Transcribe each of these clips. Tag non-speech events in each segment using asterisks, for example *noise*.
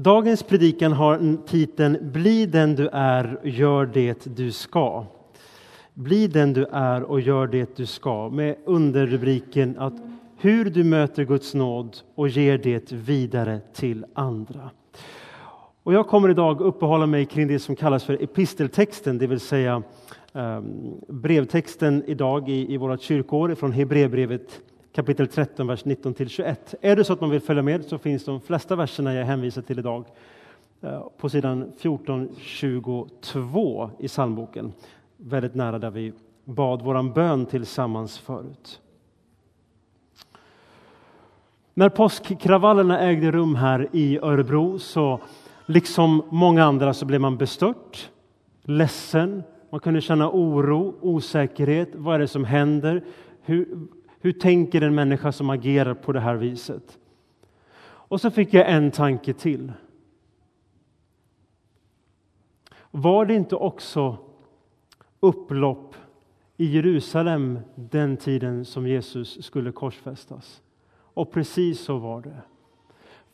Dagens predikan har titeln Bli den du är, gör det du ska. Bli den du är och gör det du ska med underrubriken att hur du möter Guds nåd och ger det vidare till andra. Och jag kommer idag uppehålla mig kring det som kallas för episteltexten, det vill säga um, brevtexten idag i, i vårt kyrkår från Hebreerbrevet kapitel 13, vers 19 till 21. Är det så att man vill följa med så finns de flesta verserna jag hänvisar till idag eh, på sidan 1422 i psalmboken. Väldigt nära där vi bad våran bön tillsammans förut. När påskkravallerna ägde rum här i Örebro så liksom många andra så blev man bestört, ledsen, man kunde känna oro, osäkerhet. Vad är det som händer? Hur, hur tänker en människa som agerar på det här viset? Och så fick jag en tanke till. Var det inte också upplopp i Jerusalem den tiden som Jesus skulle korsfästas? Och precis så var det.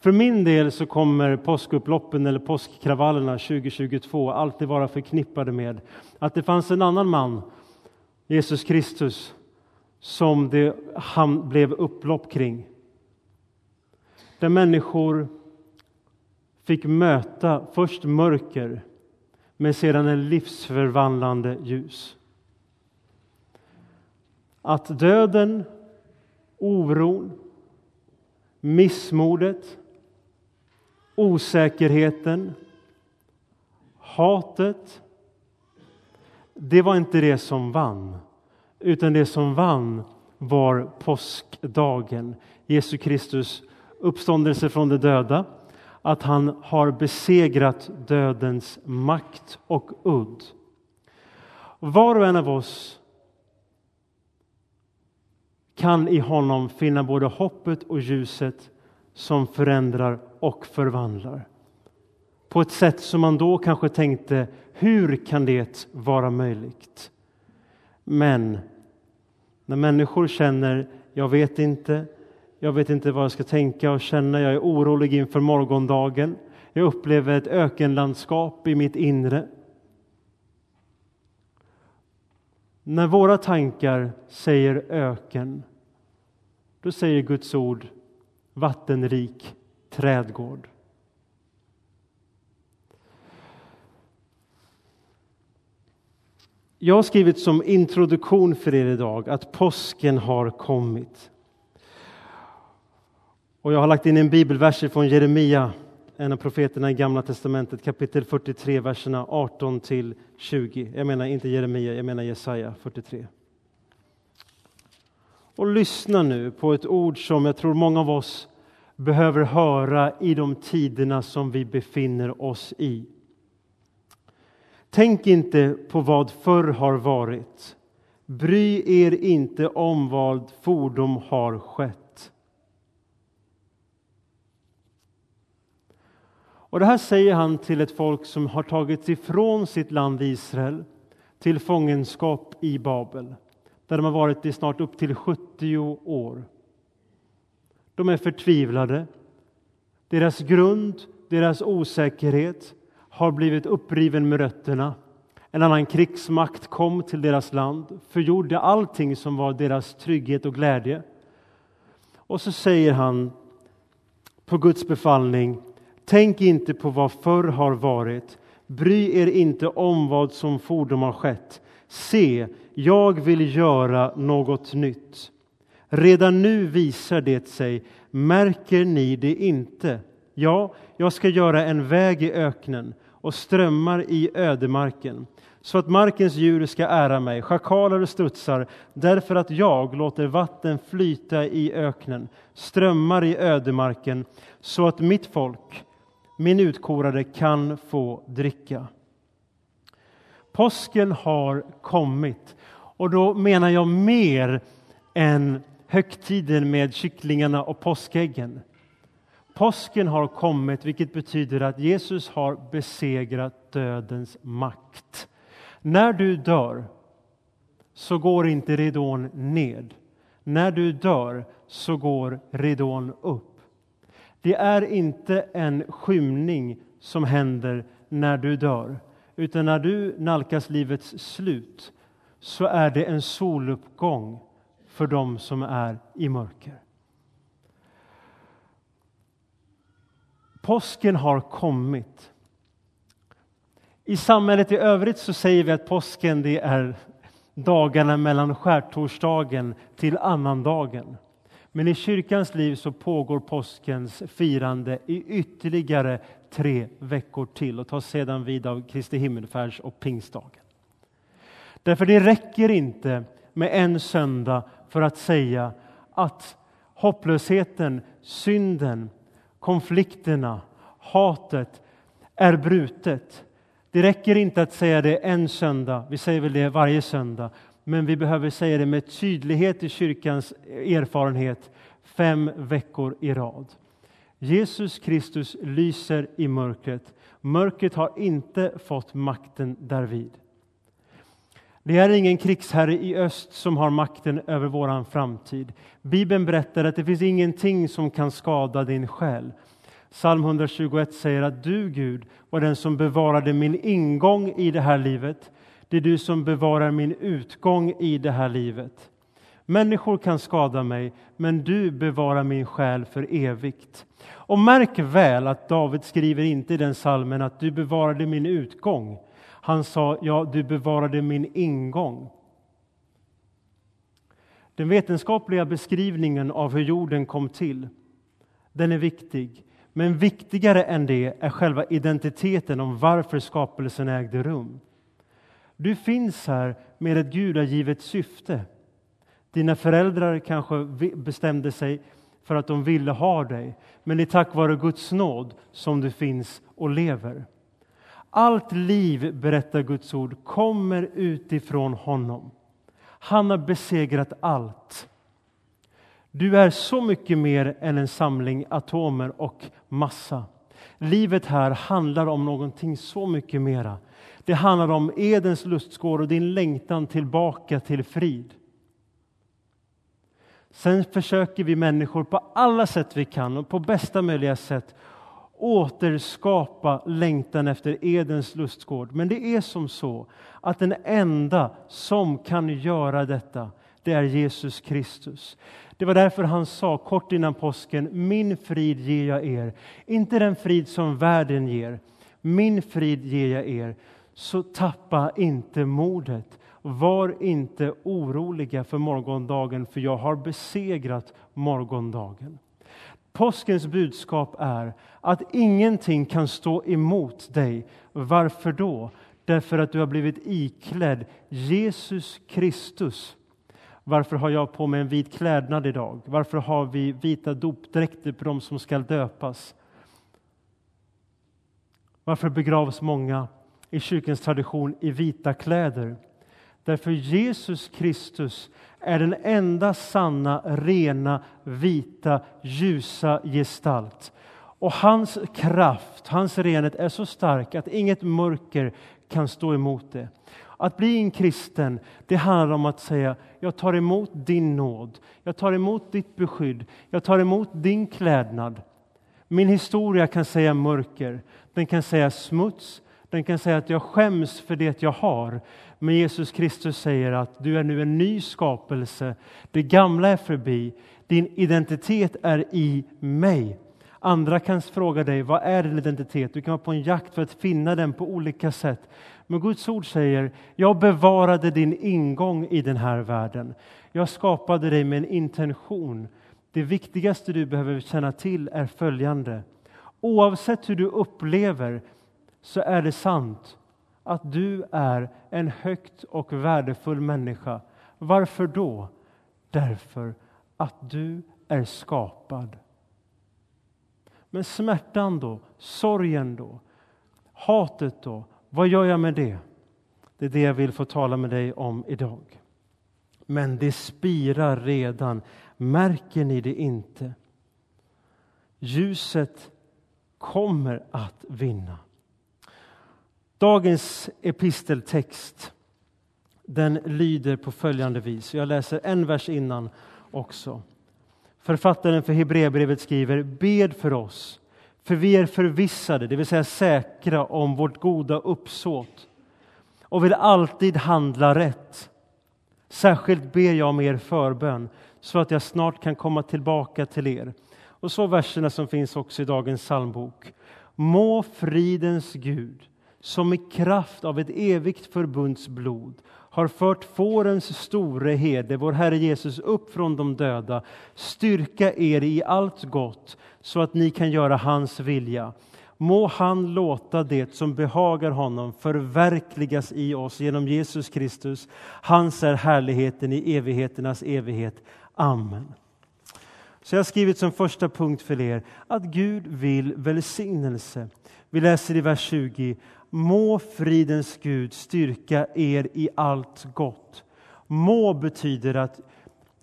För min del så kommer påskupploppen eller påskkravallerna 2022 alltid vara förknippade med att det fanns en annan man, Jesus Kristus, som det han blev upplopp kring. Där människor fick möta först mörker, men sedan en livsförvandlande ljus. Att döden, oron, missmodet, osäkerheten, hatet, det var inte det som vann utan det som vann var påskdagen. Jesu Kristus uppståndelse från de döda, att han har besegrat dödens makt och udd. Var och en av oss kan i honom finna både hoppet och ljuset som förändrar och förvandlar. På ett sätt som man då kanske tänkte, hur kan det vara möjligt? Men när människor känner, jag vet inte, jag vet inte vad jag ska tänka och känna, jag är orolig inför morgondagen, jag upplever ett ökenlandskap i mitt inre. När våra tankar säger öken, då säger Guds ord vattenrik trädgård. Jag har skrivit som introduktion för er idag att påsken har kommit. Och jag har lagt in en bibelvers från Jeremia, en av profeterna i Gamla testamentet, kapitel 43, verserna 18 till 20. Jag menar inte Jeremia, jag menar Jesaja 43. Och lyssna nu på ett ord som jag tror många av oss behöver höra i de tiderna som vi befinner oss i. Tänk inte på vad förr har varit. Bry er inte om vad fordom har skett. Och Det här säger han till ett folk som har tagits ifrån sitt land Israel till fångenskap i Babel, där de har varit i snart upp till 70 år. De är förtvivlade. Deras grund, deras osäkerhet, har blivit uppriven med rötterna. En annan krigsmakt kom till deras land, förgjorde allting som var deras trygghet och glädje. Och så säger han på Guds befallning, tänk inte på vad förr har varit, bry er inte om vad som fordom har skett. Se, jag vill göra något nytt. Redan nu visar det sig, märker ni det inte? Ja, jag ska göra en väg i öknen och strömmar i ödemarken så att markens djur ska ära mig, schakaler och strutsar, därför att jag låter vatten flyta i öknen, strömmar i ödemarken, så att mitt folk, min utkorade, kan få dricka. Påsken har kommit, och då menar jag mer än högtiden med kycklingarna och påskäggen. Påsken har kommit, vilket betyder att Jesus har besegrat dödens makt. När du dör så går inte ridån ned. När du dör så går ridån upp. Det är inte en skymning som händer när du dör, utan när du nalkas livets slut så är det en soluppgång för dem som är i mörker. Påsken har kommit. I samhället i övrigt så säger vi att påsken det är dagarna mellan skärtorsdagen till annandagen. Men i kyrkans liv så pågår påskens firande i ytterligare tre veckor till och tas sedan vid av Kristi himmelfärds och pingstdagen. Därför det räcker inte med en söndag för att säga att hopplösheten, synden, konflikterna, hatet är brutet. Det räcker inte att säga det en söndag, vi säger väl det varje söndag, men vi behöver säga det med tydlighet i kyrkans erfarenhet fem veckor i rad. Jesus Kristus lyser i mörkret. Mörkret har inte fått makten därvid. Det är ingen krigsherre i öst som har makten över vår framtid. Bibeln berättar att det finns ingenting som kan skada din själ. Psalm 121 säger att du, Gud, var den som bevarade min ingång i det här livet. Det är du som bevarar min utgång i det här livet. Människor kan skada mig, men du bevarar min själ för evigt. Och märk väl att David skriver inte i den salmen att du bevarade min utgång. Han sa, ja, du bevarade min ingång. Den vetenskapliga beskrivningen av hur jorden kom till, den är viktig. Men viktigare än det är själva identiteten om varför skapelsen ägde rum. Du finns här med ett gudagivet syfte. Dina föräldrar kanske bestämde sig för att de ville ha dig, men det är tack vare Guds nåd som du finns och lever. Allt liv, berättar Guds ord, kommer utifrån honom. Han har besegrat allt. Du är så mycket mer än en samling atomer och massa. Livet här handlar om någonting så mycket mera. Det handlar om Edens lustgård och din längtan tillbaka till frid. Sen försöker vi människor på alla sätt vi kan och på bästa möjliga sätt återskapa längtan efter Edens lustgård. Men det är som så att den enda som kan göra detta, det är Jesus Kristus. Det var därför han sa kort innan påsken, min frid ger jag er. Inte den frid som världen ger, min frid ger jag er. Så tappa inte modet. Var inte oroliga för morgondagen, för jag har besegrat morgondagen. Påskens budskap är att ingenting kan stå emot dig. Varför då? Därför att du har blivit iklädd Jesus Kristus. Varför har jag på mig en vit klädnad idag? Varför har vi vita dopdräkter på dem som ska döpas? Varför begravs många i kyrkans tradition i vita kläder? Därför Jesus Kristus är den enda sanna, rena, vita, ljusa gestalt. Och hans kraft, hans renhet är så stark att inget mörker kan stå emot det. Att bli en kristen, det handlar om att säga jag tar emot din nåd, jag tar emot ditt beskydd, jag tar emot din klädnad. Min historia kan säga mörker, den kan säga smuts, den kan säga att jag skäms för det jag har. Men Jesus Kristus säger att du är nu en ny skapelse. Det gamla är förbi. Din identitet är i mig. Andra kan fråga dig, vad är din identitet? Du kan vara på en jakt för att finna den på olika sätt. Men Guds ord säger, jag bevarade din ingång i den här världen. Jag skapade dig med en intention. Det viktigaste du behöver känna till är följande. Oavsett hur du upplever så är det sant att du är en högt och värdefull människa. Varför då? Därför att du är skapad. Men smärtan då? Sorgen då? Hatet då? Vad gör jag med det? Det är det jag vill få tala med dig om idag. Men det spirar redan. Märker ni det inte? Ljuset kommer att vinna. Dagens episteltext den lyder på följande vis. Jag läser en vers innan också. Författaren för Hebreerbrevet skriver Bed för oss, för vi är förvissade, det vill säga säkra om vårt goda uppsåt och vill alltid handla rätt. Särskilt ber jag om er förbön så att jag snart kan komma tillbaka till er. Och så verserna som finns också i dagens psalmbok. Må fridens Gud, som i kraft av ett evigt förbunds blod har fört fårens store herde, vår Herre Jesus, upp från de döda, styrka er i allt gott så att ni kan göra hans vilja. Må han låta det som behagar honom förverkligas i oss genom Jesus Kristus. Hans är härligheten i evigheternas evighet. Amen. Så jag har skrivit som första punkt för er att Gud vill välsignelse. Vi läser i vers 20. Må fridens Gud styrka er i allt gott. Må betyder att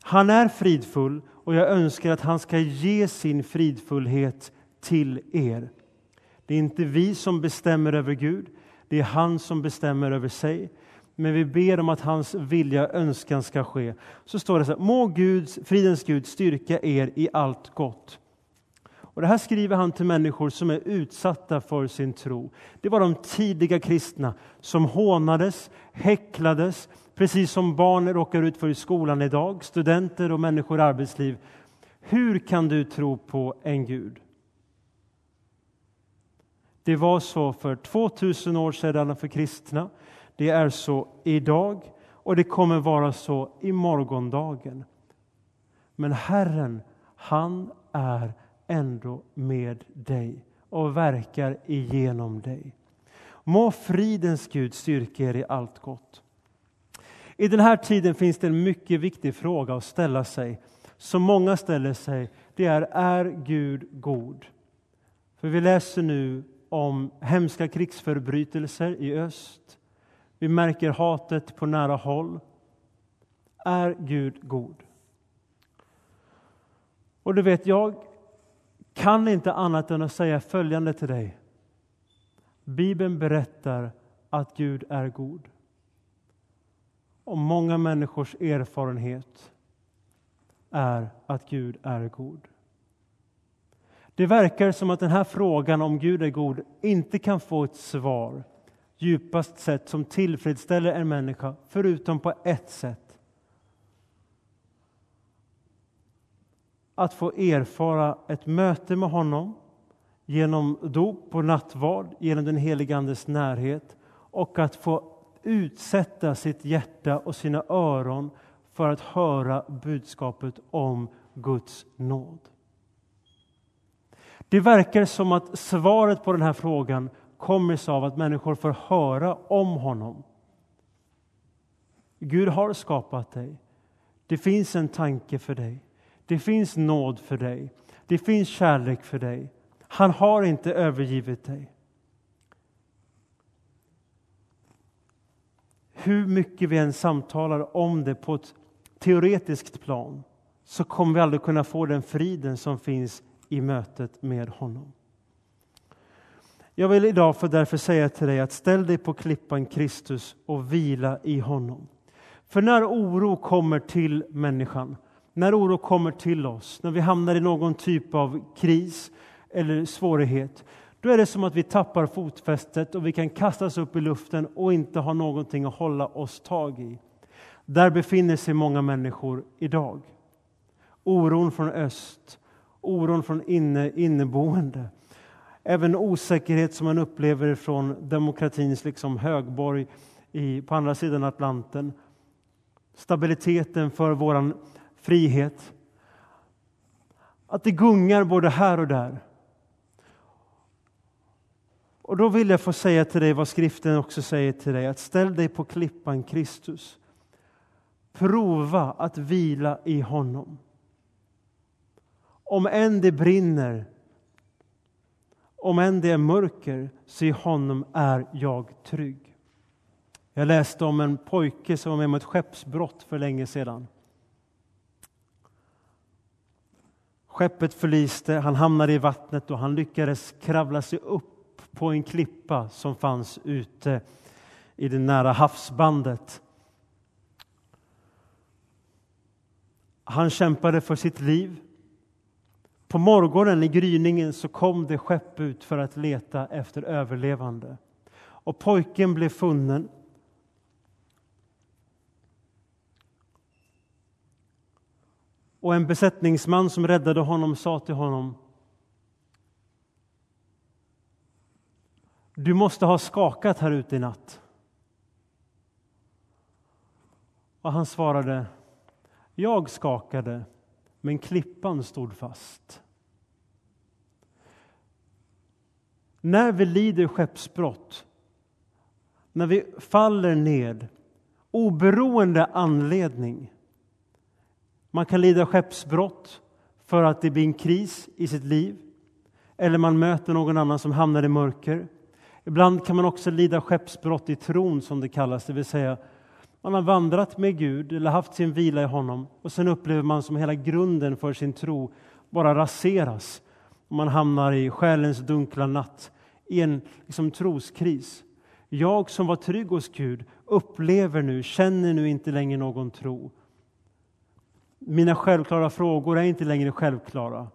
han är fridfull och jag önskar att han ska ge sin fridfullhet till er. Det är inte vi som bestämmer över Gud, det är han som bestämmer över sig. Men vi ber om att hans vilja och önskan ska ske. Så står det så här, må Guds, fridens Gud styrka er i allt gott. Och det här skriver han till människor som är utsatta för sin tro. Det var de tidiga kristna som hånades, häcklades, precis som barn råkar ut för i skolan idag, studenter och människor i arbetsliv. Hur kan du tro på en Gud? Det var så för 2000 år sedan för kristna. Det är så idag och det kommer vara så i morgondagen. Men Herren, han är ändå med dig och verkar igenom dig. Må fridens Gud styrka er i allt gott. I den här tiden finns det en mycket viktig fråga att ställa sig, som många ställer sig. Det är, är Gud god? För vi läser nu om hemska krigsförbrytelser i öst. Vi märker hatet på nära håll. Är Gud god? Och du vet, jag kan inte annat än att säga följande till dig. Bibeln berättar att Gud är god. Och många människors erfarenhet är att Gud är god. Det verkar som att den här frågan om Gud är god inte kan få ett svar djupast sett som tillfredsställer en människa, förutom på ett sätt. Att få erfara ett möte med honom genom dop och nattvard, genom den helige Andes närhet och att få utsätta sitt hjärta och sina öron för att höra budskapet om Guds nåd. Det verkar som att svaret på den här frågan kommer sig av att människor får höra om honom. Gud har skapat dig. Det finns en tanke för dig. Det finns nåd för dig. Det finns kärlek för dig. Han har inte övergivit dig. Hur mycket vi än samtalar om det på ett teoretiskt plan så kommer vi aldrig kunna få den friden som finns i mötet med honom. Jag vill idag för därför säga till dig att ställ dig på klippan Kristus och vila i honom. För när oro kommer till människan, när oro kommer till oss, när vi hamnar i någon typ av kris eller svårighet, då är det som att vi tappar fotfästet och vi kan kastas upp i luften och inte ha någonting att hålla oss tag i. Där befinner sig många människor idag. Oron från öst, oron från inne, inneboende. Även osäkerhet som man upplever från demokratins liksom högborg i, på andra sidan Atlanten. Stabiliteten för vår frihet. Att det gungar både här och där. Och då vill jag få säga till dig vad skriften också säger till dig, att ställ dig på klippan Kristus. Prova att vila i honom. Om än det brinner, om än det är mörker, så i honom är jag trygg. Jag läste om en pojke som var med om ett skeppsbrott för länge sedan. Skeppet förliste, han hamnade i vattnet och han lyckades kravla sig upp på en klippa som fanns ute i det nära havsbandet. Han kämpade för sitt liv. På morgonen i gryningen så kom det skepp ut för att leta efter överlevande. Och pojken blev funnen. Och en besättningsman som räddade honom sa till honom Du måste ha skakat här ute i natt. Och han svarade Jag skakade, men klippan stod fast. När vi lider skeppsbrott, när vi faller ned, oberoende anledning. Man kan lida skeppsbrott för att det blir en kris i sitt liv eller man möter någon annan som hamnar i mörker. Ibland kan man också lida skeppsbrott i tron, som det kallas, det vill säga man har vandrat med Gud eller haft sin vila i honom och sen upplever man som hela grunden för sin tro bara raseras. Man hamnar i själens dunkla natt, i en liksom, troskris. Jag som var trygg hos Gud upplever nu, känner nu inte längre någon tro. Mina självklara frågor är inte längre självklara.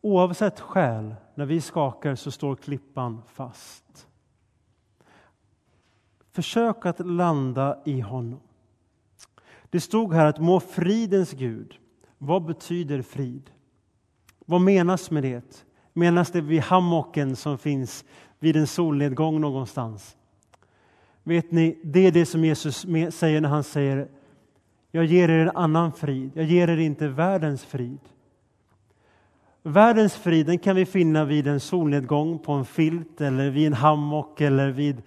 Oavsett skäl, när vi skakar så står klippan fast. Försök att landa i honom. Det stod här att må fridens Gud. Vad betyder frid? Vad menas med det? Menas det vid hammocken som finns vid en solnedgång någonstans? Vet ni, det är det som Jesus säger när han säger Jag ger er en annan frid. Jag ger er inte världens frid. Världens frid den kan vi finna vid en solnedgång på en filt eller vid en hammock eller vid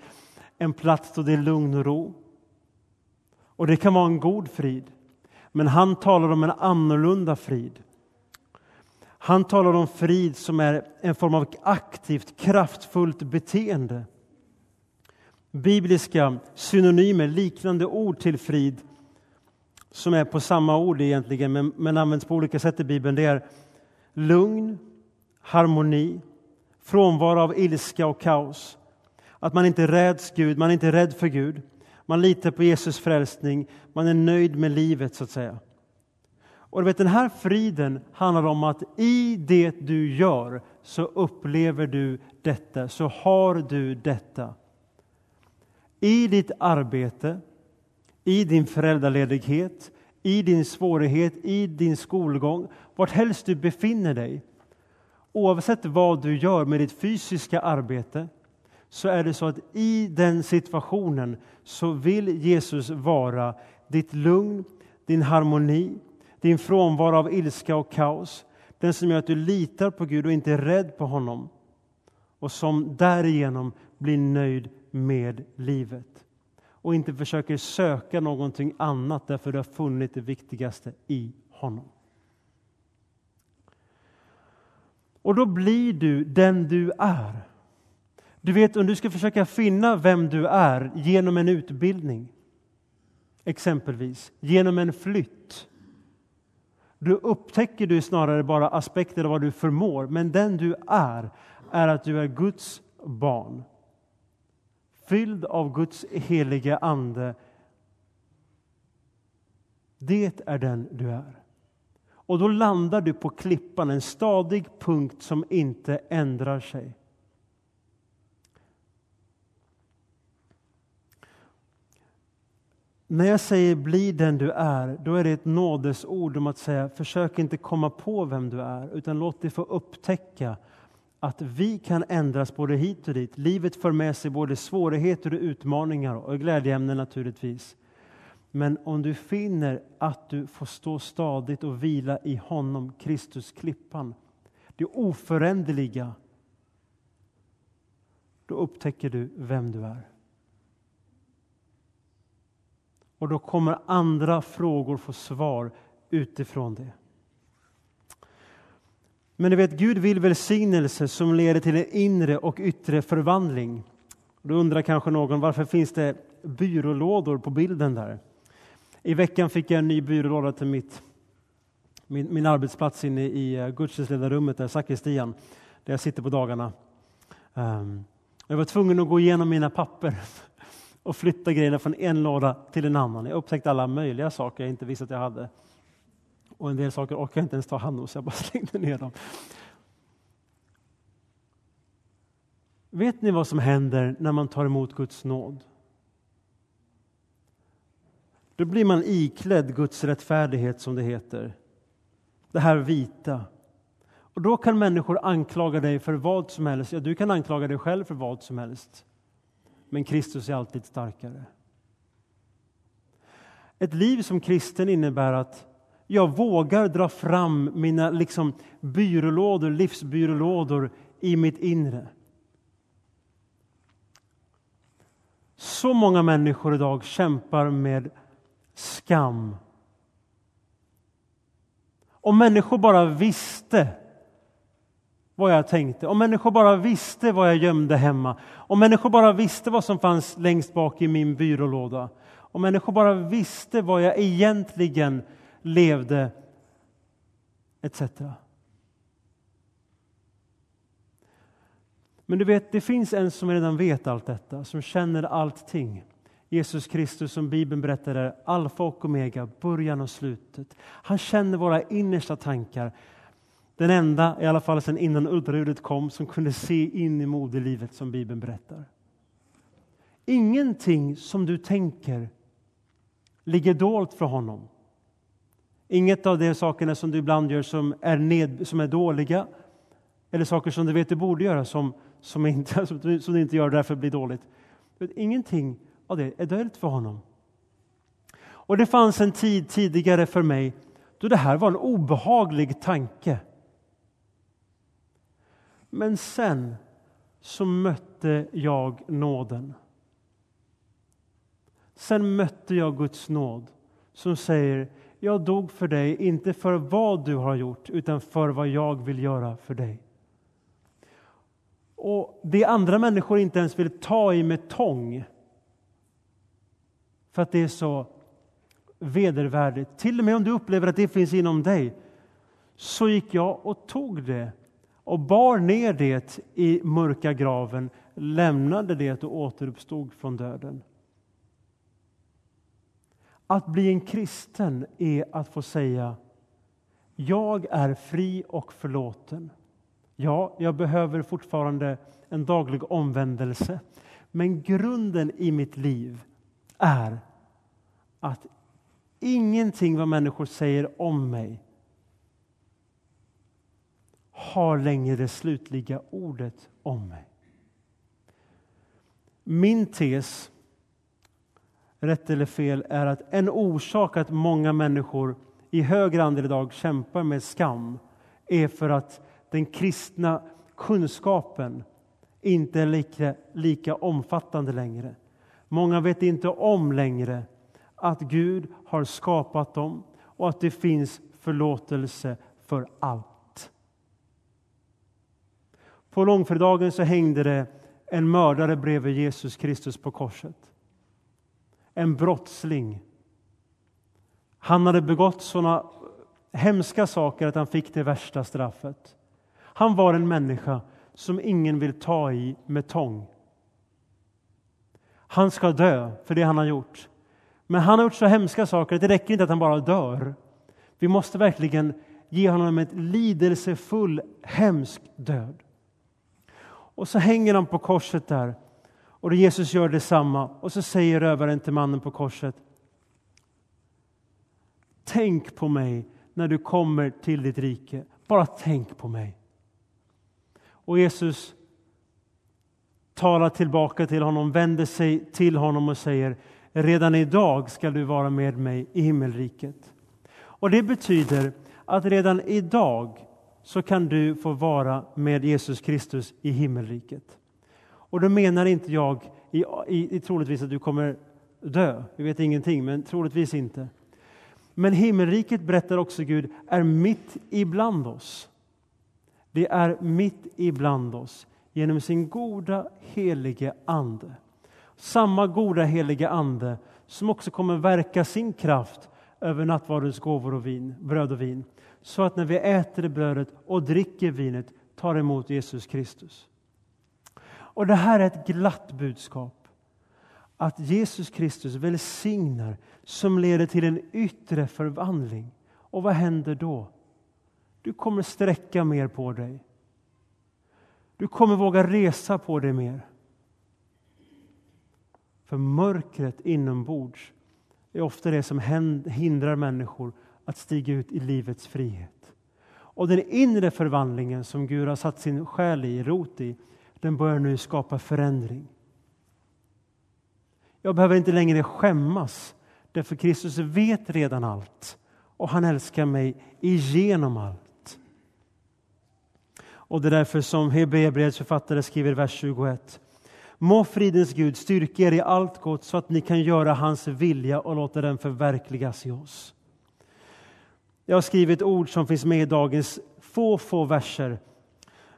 en plats då det är lugn och ro. Och det kan vara en god frid. Men han talar om en annorlunda frid. Han talar om frid som är en form av aktivt, kraftfullt beteende. Bibliska synonymer, liknande ord till frid som är på samma ord egentligen, men, men används på olika sätt i Bibeln. Det är lugn, harmoni, frånvaro av ilska och kaos. Att man inte räds Gud, man är inte rädd för Gud. Man litar på Jesus frälsning, man är nöjd med livet så att säga. Och du vet, den här friden handlar om att i det du gör så upplever du detta, så har du detta. I ditt arbete, i din föräldraledighet, i din svårighet, i din skolgång, vart helst du befinner dig. Oavsett vad du gör med ditt fysiska arbete så är det så att i den situationen så vill Jesus vara ditt lugn, din harmoni, din frånvaro av ilska och kaos. Den som gör att du litar på Gud och inte är rädd på honom och som därigenom blir nöjd med livet och inte försöker söka någonting annat därför du har funnit det viktigaste i honom. Och då blir du den du är. Du vet, om du ska försöka finna vem du är genom en utbildning, exempelvis genom en flytt, då upptäcker du snarare bara aspekter av vad du förmår, men den du är, är att du är Guds barn. Fylld av Guds helige Ande. Det är den du är. Och då landar du på klippan, en stadig punkt som inte ändrar sig. När jag säger bli den du är, då är det ett nådesord om att säga försök inte komma på vem du är, utan låt dig få upptäcka att vi kan ändras både hit och dit. Livet för med sig både svårigheter och utmaningar och glädjeämnen naturligtvis. Men om du finner att du får stå stadigt och vila i honom, Kristus, klippan, det oföränderliga, då upptäcker du vem du är. Och då kommer andra frågor få svar utifrån det. Men du vet, Gud vill välsignelse som leder till en inre och yttre förvandling. Då undrar kanske någon varför finns det byrålådor på bilden där? I veckan fick jag en ny byrålåda till mitt, min, min arbetsplats inne i eh, gudstjänstledarrummet, där sakristian, där jag sitter på dagarna. Ehm, jag var tvungen att gå igenom mina papper *laughs* och flytta grejerna från en låda till en annan. Jag upptäckte alla möjliga saker jag inte visste att jag hade. Och en del saker orkar jag inte ens ta hand om, så jag bara *laughs* slängde ner dem. Vet ni vad som händer när man tar emot Guds nåd? Då blir man iklädd Guds rättfärdighet, som det heter. Det här vita. Och då kan människor anklaga dig för vad som helst. Ja, du kan anklaga dig själv för vad som helst. Men Kristus är alltid starkare. Ett liv som kristen innebär att jag vågar dra fram mina liksom, byrålådor, livsbyrålådor i mitt inre. Så många människor idag kämpar med skam. Om människor bara visste vad jag tänkte, om människor bara visste vad jag gömde hemma, om människor bara visste vad som fanns längst bak i min byrålåda, om människor bara visste vad jag egentligen levde, etc. Men du vet, det finns en som redan vet allt detta, som känner allting. Jesus Kristus som Bibeln berättar är alfa och omega, början och slutet. Han känner våra innersta tankar. Den enda, i alla fall sedan innan ultraljudet kom, som kunde se in i moderlivet som Bibeln berättar. Ingenting som du tänker ligger dolt för honom. Inget av de sakerna som du ibland gör som är, ned, som är dåliga eller saker som du vet du borde göra som, som, inte, *laughs* som, du, som du inte gör därför blir dåligt. Ingenting av det är dolt för honom. Och det fanns en tid tidigare för mig då det här var en obehaglig tanke. Men sen så mötte jag nåden. Sen mötte jag Guds nåd som säger jag dog för dig, inte för vad du har gjort utan för vad jag vill göra för dig. Och Det andra människor inte ens vill ta i med tång för att det är så vedervärdigt. Till och med om du upplever att det finns inom dig så gick jag och tog det och bar ner det i mörka graven, lämnade det och återuppstod från döden. Att bli en kristen är att få säga jag är fri och förlåten. Ja, jag behöver fortfarande en daglig omvändelse. Men grunden i mitt liv är att ingenting vad människor säger om mig har längre det slutliga ordet om mig. Min tes, rätt eller fel, är att en orsak att många människor i högre andel idag kämpar med skam är för att den kristna kunskapen inte är lika, lika omfattande längre. Många vet inte om längre att Gud har skapat dem och att det finns förlåtelse för allt. På långfredagen så hängde det en mördare bredvid Jesus Kristus på korset. En brottsling. Han hade begått såna hemska saker att han fick det värsta straffet. Han var en människa som ingen vill ta i med tång. Han ska dö för det han har gjort. Men han har gjort så hemska saker att det räcker inte att han bara dör. Vi måste verkligen ge honom ett lidelsefull, hemsk död. Och så hänger han på korset där och Jesus gör detsamma och så säger rövaren till mannen på korset Tänk på mig när du kommer till ditt rike. Bara tänk på mig. Och Jesus talar tillbaka till honom, vänder sig till honom och säger Redan idag ska du vara med mig i himmelriket. Och Det betyder att redan idag så kan du få vara med Jesus Kristus i himmelriket. Och då menar inte jag i, i, i troligtvis att du kommer dö. Vi vet ingenting, men troligtvis inte. Men himmelriket, berättar också Gud, är mitt ibland oss. Det är mitt ibland oss genom sin goda, helige Ande. Samma goda, heliga Ande som också kommer verka sin kraft över nattvardens gåvor och vin, bröd och vin. Så att när vi äter brödet och dricker vinet tar emot Jesus Kristus. Och Det här är ett glatt budskap. att Jesus Kristus välsignar som leder till en yttre förvandling. Och vad händer då? Du kommer sträcka mer på dig. Du kommer våga resa på dig mer. För mörkret inombords är ofta det som hindrar människor att stiga ut i livets frihet. Och den inre förvandlingen som Gud har satt sin själ i, rot i, den börjar nu skapa förändring. Jag behöver inte längre skämmas, därför Kristus vet redan allt och han älskar mig igenom allt. Och det är därför som Hebreerbrevets författare skriver i vers 21. Må fridens Gud styrka er i allt gott så att ni kan göra hans vilja och låta den förverkligas i oss. Jag har skrivit ord som finns med i dagens få, få verser.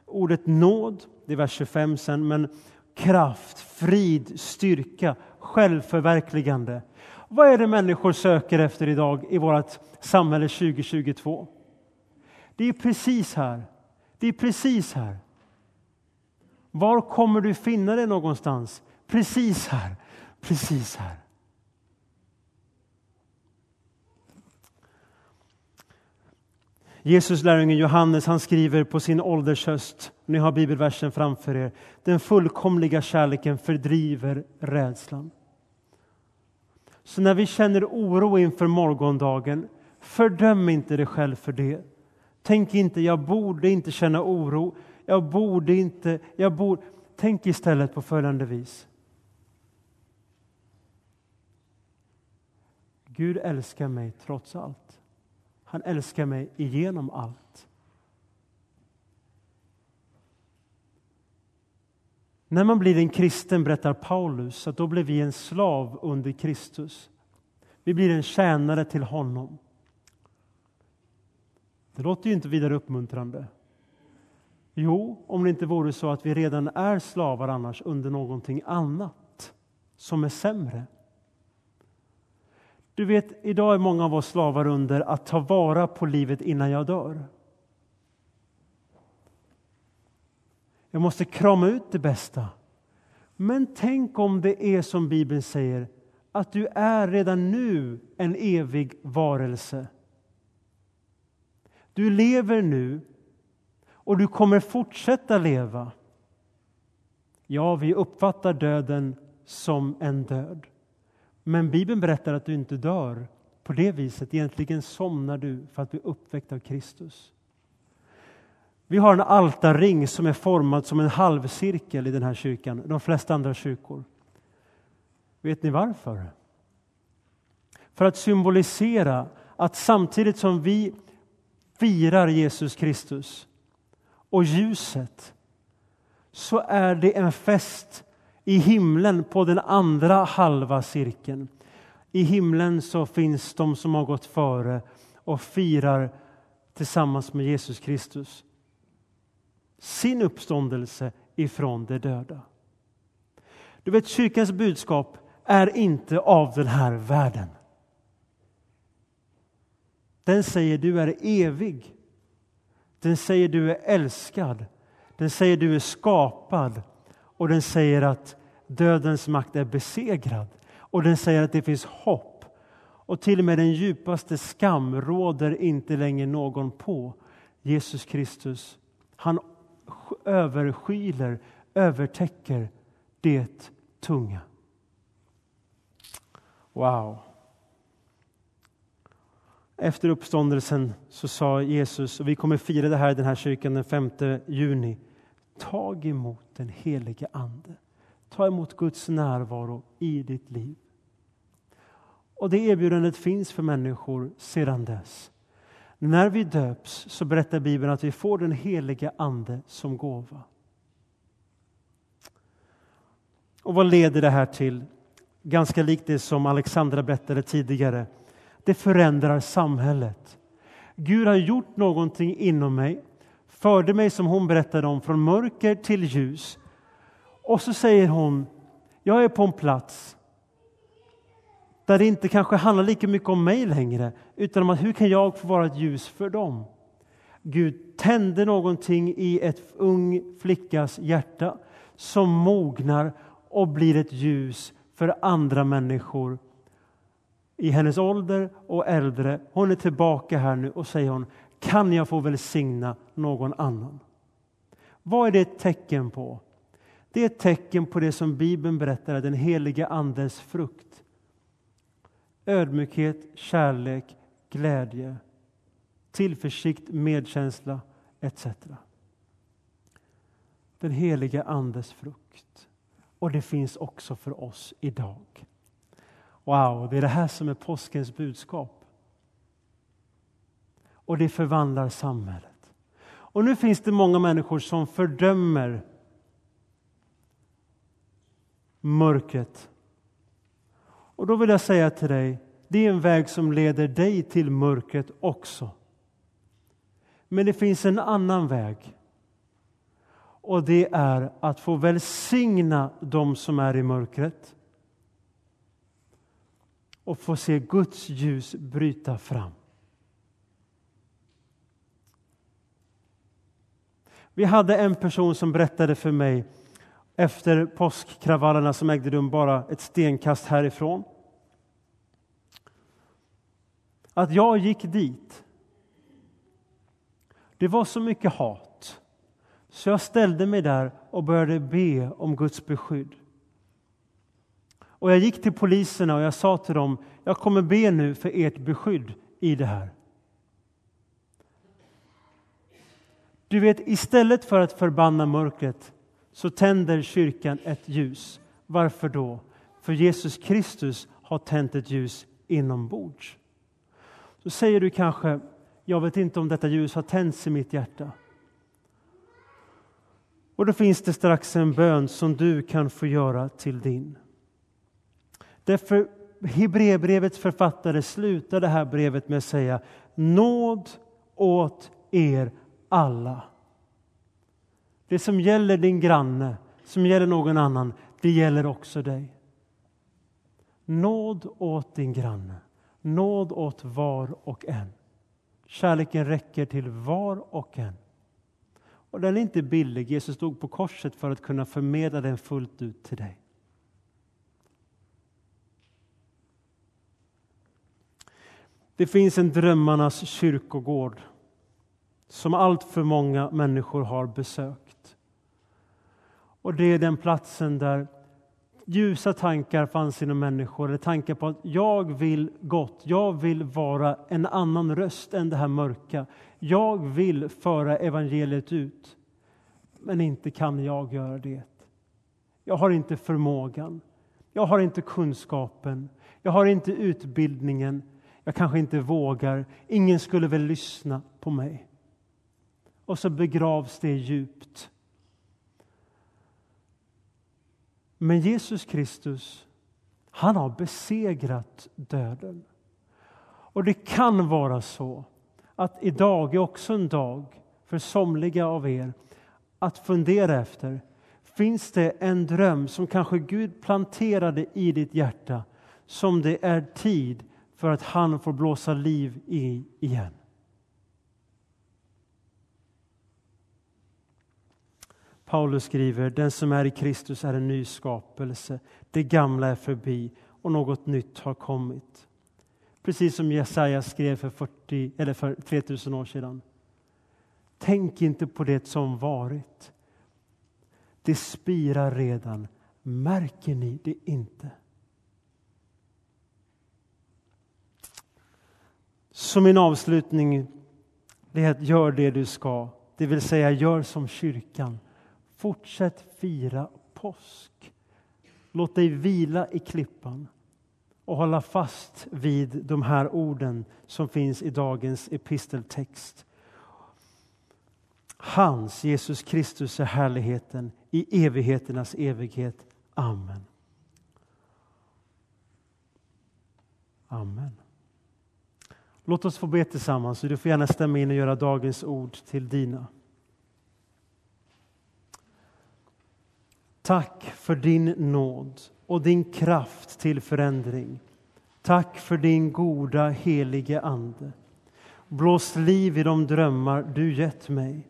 Ordet nåd, det är vers 25 sen, men kraft, frid, styrka, självförverkligande. Vad är det människor söker efter idag i vårt samhälle 2022? Det är precis här. Det är precis här. Var kommer du finna det någonstans? Precis här. Precis här. Jesus lärjungen Johannes han skriver på sin åldershöst, ni har bibelversen framför er, den fullkomliga kärleken fördriver rädslan. Så när vi känner oro inför morgondagen, fördöm inte dig själv för det. Tänk inte, jag borde inte känna oro, jag borde inte, jag borde... Tänk istället på följande vis. Gud älskar mig trots allt. Han älskar mig igenom allt. När man blir en kristen, berättar Paulus, att då blir vi en slav under Kristus. Vi blir en tjänare till honom. Det låter ju inte vidare uppmuntrande. Jo, om det inte vore så att vi redan är slavar annars under någonting annat som är sämre. Du vet, idag är många av oss slavar under att ta vara på livet innan jag dör. Jag måste krama ut det bästa. Men tänk om det är som Bibeln säger, att du är redan nu en evig varelse. Du lever nu och du kommer fortsätta leva. Ja, vi uppfattar döden som en död. Men Bibeln berättar att du inte dör på det viset. Egentligen somnar du för att bli uppväckt av Kristus. Vi har en altarring som är formad som en halvcirkel i den här kyrkan, de flesta andra kyrkor. Vet ni varför? För att symbolisera att samtidigt som vi firar Jesus Kristus och ljuset så är det en fest i himlen på den andra halva cirkeln. I himlen så finns de som har gått före och firar tillsammans med Jesus Kristus sin uppståndelse ifrån de döda. Du vet, kyrkans budskap är inte av den här världen. Den säger du är evig. Den säger du är älskad. Den säger du är skapad. Och den säger att dödens makt är besegrad. Och den säger att det finns hopp. Och till och med den djupaste skam råder inte längre någon på. Jesus Kristus, han överskyler, övertäcker det tunga. Wow. Efter uppståndelsen så sa Jesus, och vi kommer fira det här i den här kyrkan den 5 juni. Tag emot den helige Ande. Ta emot Guds närvaro i ditt liv. Och det erbjudandet finns för människor sedan dess. När vi döps så berättar Bibeln att vi får den helige Ande som gåva. Och vad leder det här till? Ganska likt det som Alexandra berättade tidigare. Det förändrar samhället. Gud har gjort någonting inom mig, förde mig som hon berättade om från mörker till ljus. Och så säger hon, jag är på en plats där det inte kanske handlar lika mycket om mig längre, utan om att hur kan jag få vara ett ljus för dem? Gud tände någonting i ett ung flickas hjärta som mognar och blir ett ljus för andra människor i hennes ålder och äldre. Hon är tillbaka här nu och säger hon, kan jag få välsigna någon annan? Vad är det ett tecken på? Det är ett tecken på det som Bibeln berättar är den heliga Andes frukt. Ödmjukhet, kärlek, glädje, tillförsikt, medkänsla etc. Den heliga Andes frukt. Och det finns också för oss idag. Wow, det är det här som är påskens budskap. Och det förvandlar samhället. Och nu finns det många människor som fördömer mörkret. Och då vill jag säga till dig, det är en väg som leder dig till mörkret också. Men det finns en annan väg. Och det är att få välsigna dem som är i mörkret och få se Guds ljus bryta fram. Vi hade en person som berättade för mig efter påskkravallerna som ägde rum bara ett stenkast härifrån. Att jag gick dit. Det var så mycket hat så jag ställde mig där och började be om Guds beskydd. Och jag gick till poliserna och jag sa till dem, jag kommer be nu för ert beskydd i det här. Du vet, istället för att förbanna mörkret så tänder kyrkan ett ljus. Varför då? För Jesus Kristus har tänt ett ljus inombords. Så säger du kanske, jag vet inte om detta ljus har tänts i mitt hjärta. Och då finns det strax en bön som du kan få göra till din. Därför Hebreerbrevets författare slutar det här brevet med att säga nåd åt er alla. Det som gäller din granne, som gäller någon annan, det gäller också dig. Nåd åt din granne, nåd åt var och en. Kärleken räcker till var och en. Och den är inte billig. Jesus stod på korset för att kunna förmedla den fullt ut till dig. Det finns en drömmarnas kyrkogård som allt för många människor har besökt. Och det är den platsen där ljusa tankar fanns inom människor, eller tankar på att jag vill gott, jag vill vara en annan röst än det här mörka. Jag vill föra evangeliet ut, men inte kan jag göra det. Jag har inte förmågan, jag har inte kunskapen, jag har inte utbildningen, jag kanske inte vågar, ingen skulle väl lyssna på mig. Och så begravs det djupt. Men Jesus Kristus, han har besegrat döden. Och det kan vara så att idag är också en dag för somliga av er att fundera efter. Finns det en dröm som kanske Gud planterade i ditt hjärta som det är tid för att han får blåsa liv i igen? Paulus skriver, den som är i Kristus är en ny skapelse. Det gamla är förbi och något nytt har kommit. Precis som Jesaja skrev för, 40, eller för 3000 år sedan. Tänk inte på det som varit. Det spirar redan. Märker ni det inte? Så min avslutning är att gör det du ska. Det vill säga, gör som kyrkan. Fortsätt fira påsk. Låt dig vila i klippan och hålla fast vid de här orden som finns i dagens episteltext. Hans, Jesus Kristus, är härligheten i evigheternas evighet. Amen. Amen. Låt oss få be tillsammans. Du får gärna stämma in och göra dagens ord till dina. Tack för din nåd och din kraft till förändring. Tack för din goda, helige Ande. Blås liv i de drömmar du gett mig.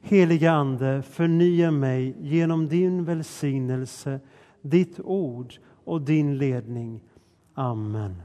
Helige Ande, förnya mig genom din välsignelse, ditt ord och din ledning. Amen.